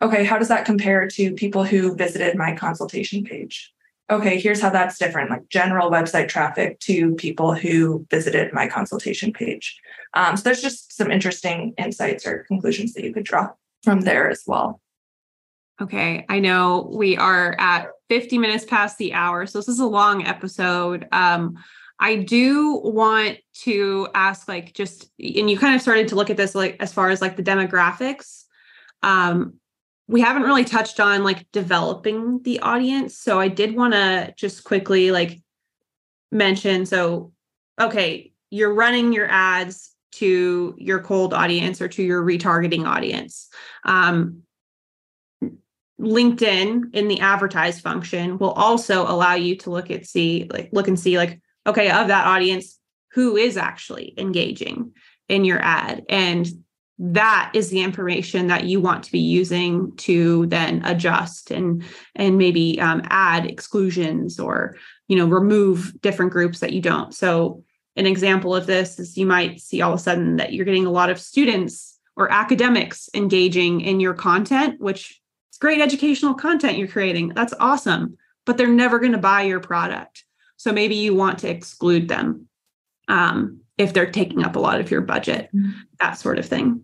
[SPEAKER 2] okay, how does that compare to people who visited my consultation page? Okay, here's how that's different, like general website traffic to people who visited my consultation page. Um, so there's just some interesting insights or conclusions that you could draw from there as well.
[SPEAKER 1] Okay, I know we are at 50 minutes past the hour, so this is a long episode. Um, I do want to ask, like, just and you kind of started to look at this, like, as far as like the demographics. Um, we haven't really touched on like developing the audience. So i did want to just quickly like mention so okay you're running your ads to your cold audience or to your retargeting audience. Um, linkedin in the advertise function will also allow you to look at see like look and see like okay of that audience who is actually engaging in your ad? And that is the information that you want to be using to then adjust and and maybe um, add exclusions or you know remove different groups that you don't. So an example of this is you might see all of a sudden that you're getting a lot of students or academics engaging in your content which is great educational content you're creating. That's awesome but they're never going to buy your product. So maybe you want to exclude them. Um, if they're taking up a lot of your budget, mm-hmm. that sort of thing.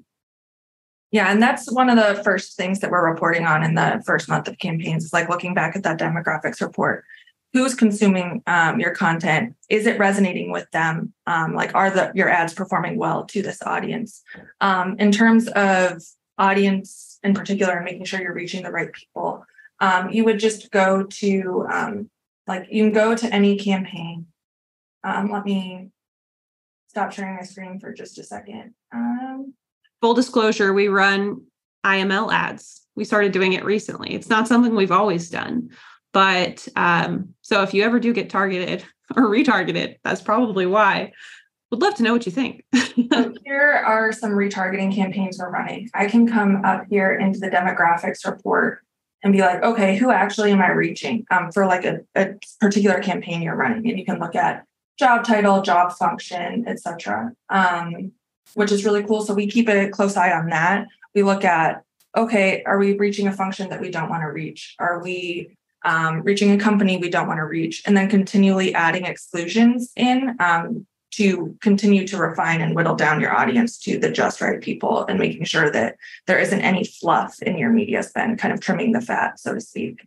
[SPEAKER 2] Yeah, and that's one of the first things that we're reporting on in the first month of campaigns is like looking back at that demographics report. Who's consuming um, your content? Is it resonating with them? Um, like, are the your ads performing well to this audience? Um, in terms of audience in particular, and making sure you're reaching the right people, um, you would just go to um, like you can go to any campaign. Um, let me stop sharing my screen for just a second. Um,
[SPEAKER 1] Full disclosure, we run IML ads. We started doing it recently. It's not something we've always done. But um, so if you ever do get targeted or retargeted, that's probably why. Would love to know what you think.
[SPEAKER 2] so here are some retargeting campaigns we're running. I can come up here into the demographics report and be like, okay, who actually am I reaching um, for like a, a particular campaign you're running? And you can look at job title, job function, etc., um, which is really cool. So we keep a close eye on that. We look at okay, are we reaching a function that we don't want to reach? Are we um, reaching a company we don't want to reach? And then continually adding exclusions in um, to continue to refine and whittle down your audience to the just right people and making sure that there isn't any fluff in your media spend, kind of trimming the fat, so to speak.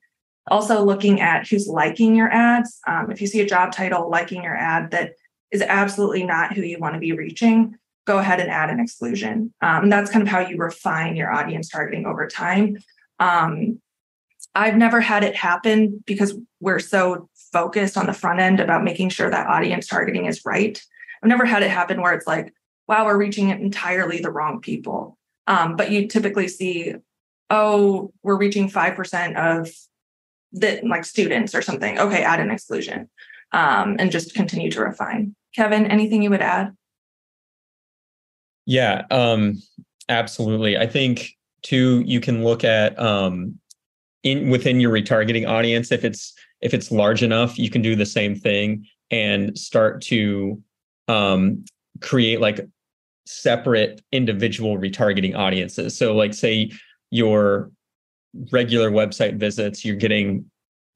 [SPEAKER 2] Also, looking at who's liking your ads. Um, if you see a job title liking your ad that is absolutely not who you want to be reaching, go ahead and add an exclusion. Um, and that's kind of how you refine your audience targeting over time. Um, I've never had it happen because we're so focused on the front end about making sure that audience targeting is right. I've never had it happen where it's like, wow, we're reaching entirely the wrong people. Um, but you typically see, oh, we're reaching 5% of that like students or something. Okay, add an exclusion um, and just continue to refine. Kevin, anything you would add?
[SPEAKER 3] Yeah, um, absolutely. I think too, you can look at um, in within your retargeting audience if it's if it's large enough, you can do the same thing and start to um, create like separate individual retargeting audiences. So, like, say your regular website visits, you're getting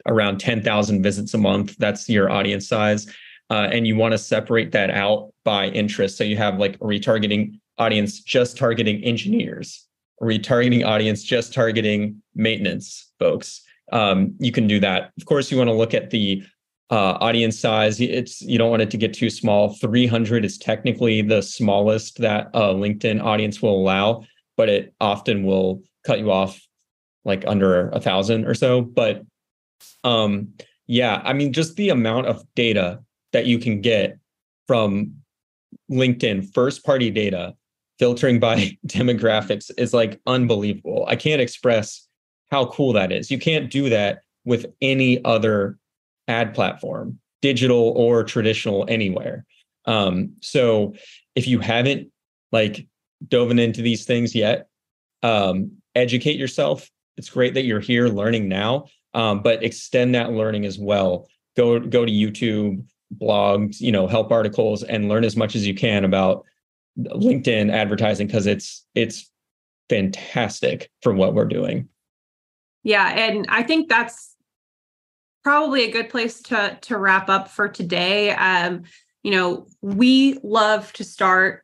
[SPEAKER 3] around 10,000 visits a month. That's your audience size. Uh, and you want to separate that out by interest. So you have like a retargeting audience just targeting engineers, retargeting audience just targeting maintenance folks. Um, you can do that. Of course, you want to look at the uh, audience size. It's you don't want it to get too small. 300 is technically the smallest that a LinkedIn audience will allow, but it often will cut you off like under a thousand or so. But um, yeah, I mean, just the amount of data that you can get from LinkedIn, first party data, filtering by demographics is like unbelievable. I can't express how cool that is. You can't do that with any other ad platform. digital or traditional anywhere. Um, so if you haven't like dove into these things yet, um, educate yourself. It's great that you're here learning now, um, but extend that learning as well. Go go to YouTube, blogs, you know, help articles, and learn as much as you can about LinkedIn advertising because it's it's fantastic for what we're doing.
[SPEAKER 1] Yeah, and I think that's probably a good place to to wrap up for today. Um, you know, we love to start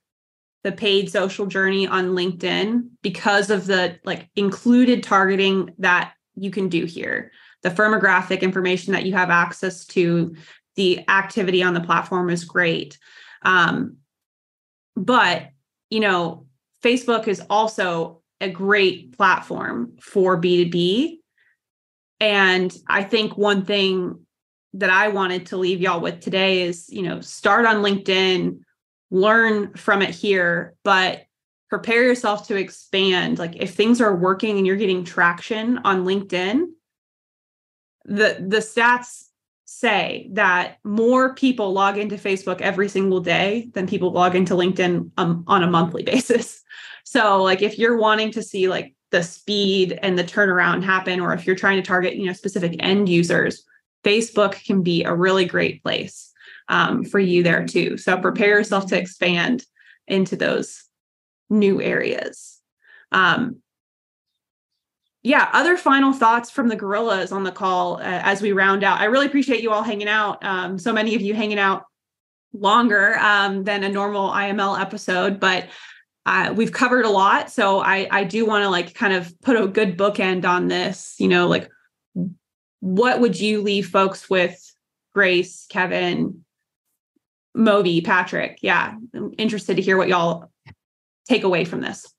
[SPEAKER 1] the paid social journey on LinkedIn because of the like included targeting that you can do here. The firmographic information that you have access to, the activity on the platform is great. Um, but, you know, Facebook is also a great platform for B2B. And I think one thing that I wanted to leave y'all with today is, you know, start on LinkedIn, learn from it here, but prepare yourself to expand. Like if things are working and you're getting traction on LinkedIn, the the stats say that more people log into Facebook every single day than people log into LinkedIn um, on a monthly basis. So like if you're wanting to see like the speed and the turnaround happen or if you're trying to target, you know, specific end users, Facebook can be a really great place um, for you there too. So prepare yourself to expand into those new areas. Um, yeah, other final thoughts from the gorillas on the call uh, as we round out. I really appreciate you all hanging out. Um, so many of you hanging out longer um, than a normal IML episode, but uh, we've covered a lot. So I I do want to like kind of put a good bookend on this. You know, like what would you leave folks with, Grace, Kevin, Moby, Patrick. Yeah, I'm interested to hear what y'all take away from this.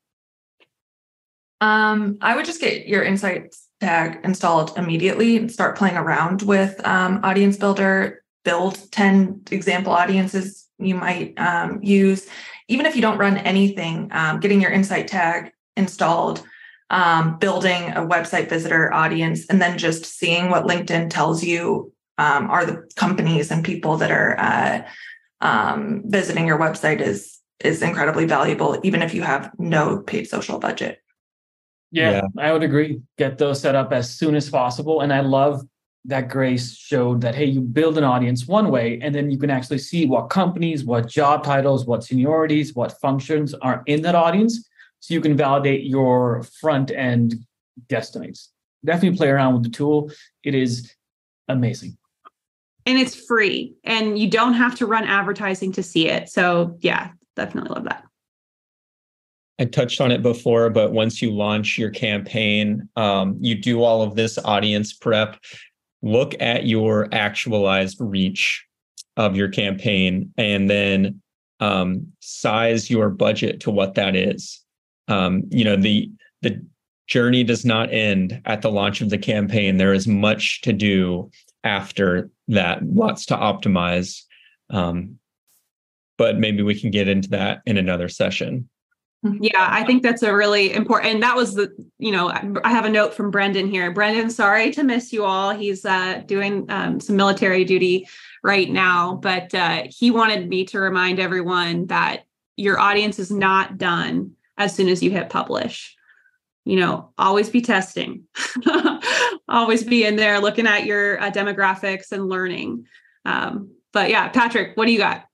[SPEAKER 2] Um, I would just get your insights tag installed immediately and start playing around with um, Audience Builder. Build 10 example audiences you might um, use. Even if you don't run anything, um, getting your insight tag installed, um, building a website visitor audience, and then just seeing what LinkedIn tells you um, are the companies and people that are uh, um, visiting your website is is incredibly valuable, even if you have no paid social budget.
[SPEAKER 6] Yeah, yeah, I would agree. Get those set up as soon as possible. And I love that Grace showed that hey, you build an audience one way, and then you can actually see what companies, what job titles, what seniorities, what functions are in that audience. So you can validate your front end guesstimates. Definitely play around with the tool. It is amazing
[SPEAKER 1] and it's free and you don't have to run advertising to see it. So, yeah, definitely love that.
[SPEAKER 3] I touched on it before, but once you launch your campaign, um, you do all of this audience prep. Look at your actualized reach of your campaign and then um, size your budget to what that is. Um, you know, the the journey does not end at the launch of the campaign. There is much to do after that, lots to optimize. Um, but maybe we can get into that in another session.
[SPEAKER 1] Yeah, I think that's a really important. And that was the, you know, I have a note from Brendan here. Brendan, sorry to miss you all. He's uh, doing um, some military duty right now, but uh, he wanted me to remind everyone that your audience is not done as soon as you hit publish you know, always be testing, always be in there looking at your uh, demographics and learning. Um, but yeah, Patrick, what do you got?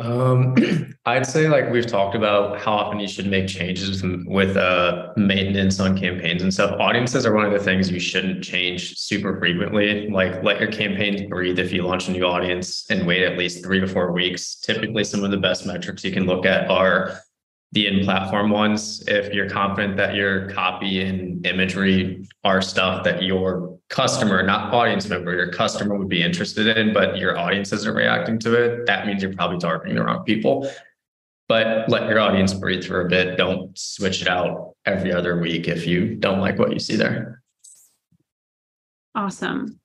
[SPEAKER 7] Um, I'd say like we've talked about how often you should make changes with, uh, maintenance on campaigns and stuff. Audiences are one of the things you shouldn't change super frequently. Like let your campaigns breathe if you launch a new audience and wait at least three to four weeks. Typically, some of the best metrics you can look at are the in-platform ones if you're confident that your copy and imagery are stuff that your customer not audience member your customer would be interested in but your audience isn't reacting to it that means you're probably targeting the wrong people. But let your audience breathe for a bit. Don't switch it out every other week if you don't like what you see there.
[SPEAKER 1] Awesome.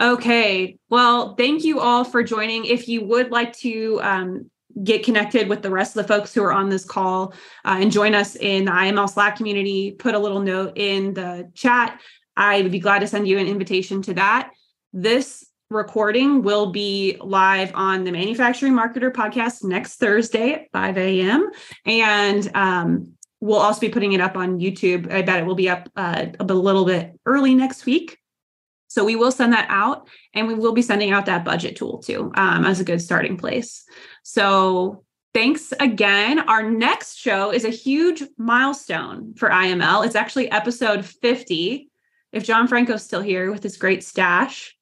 [SPEAKER 1] Okay well thank you all for joining. If you would like to um, get connected with the rest of the folks who are on this call uh, and join us in the IML Slack community, put a little note in the chat. I would be glad to send you an invitation to that. This recording will be live on the Manufacturing Marketer podcast next Thursday at 5 a.m. And um, we'll also be putting it up on YouTube. I bet it will be up uh, a little bit early next week. So we will send that out and we will be sending out that budget tool too um, as a good starting place. So thanks again. Our next show is a huge milestone for IML. It's actually episode 50. If Jon Franko's still here with his great stash,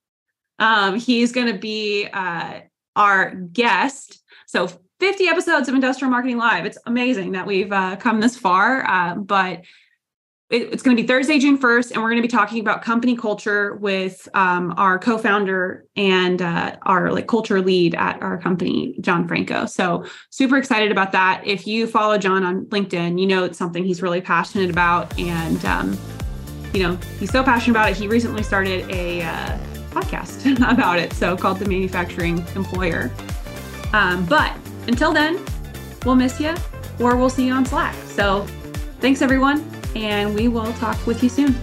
[SPEAKER 1] um, he's going to be uh, our guest. So 50 episodes of Industrial Marketing Live. It's amazing that we've uh, come this far, uh, but it, it's going to be Thursday, June 1st, and we're going to be talking about company culture with um, our co-founder and uh, our like culture lead at our company, Jon Franko. So super excited about that. If you follow John on LinkedIn, you know it's something he's really passionate about, and um, you know he's so passionate about it. He recently started a uh, podcast about it, so called the Manufacturing Employer. Um, but until then, we'll miss you or we'll see you on Slack. So thanks, everyone, and we will talk with you soon.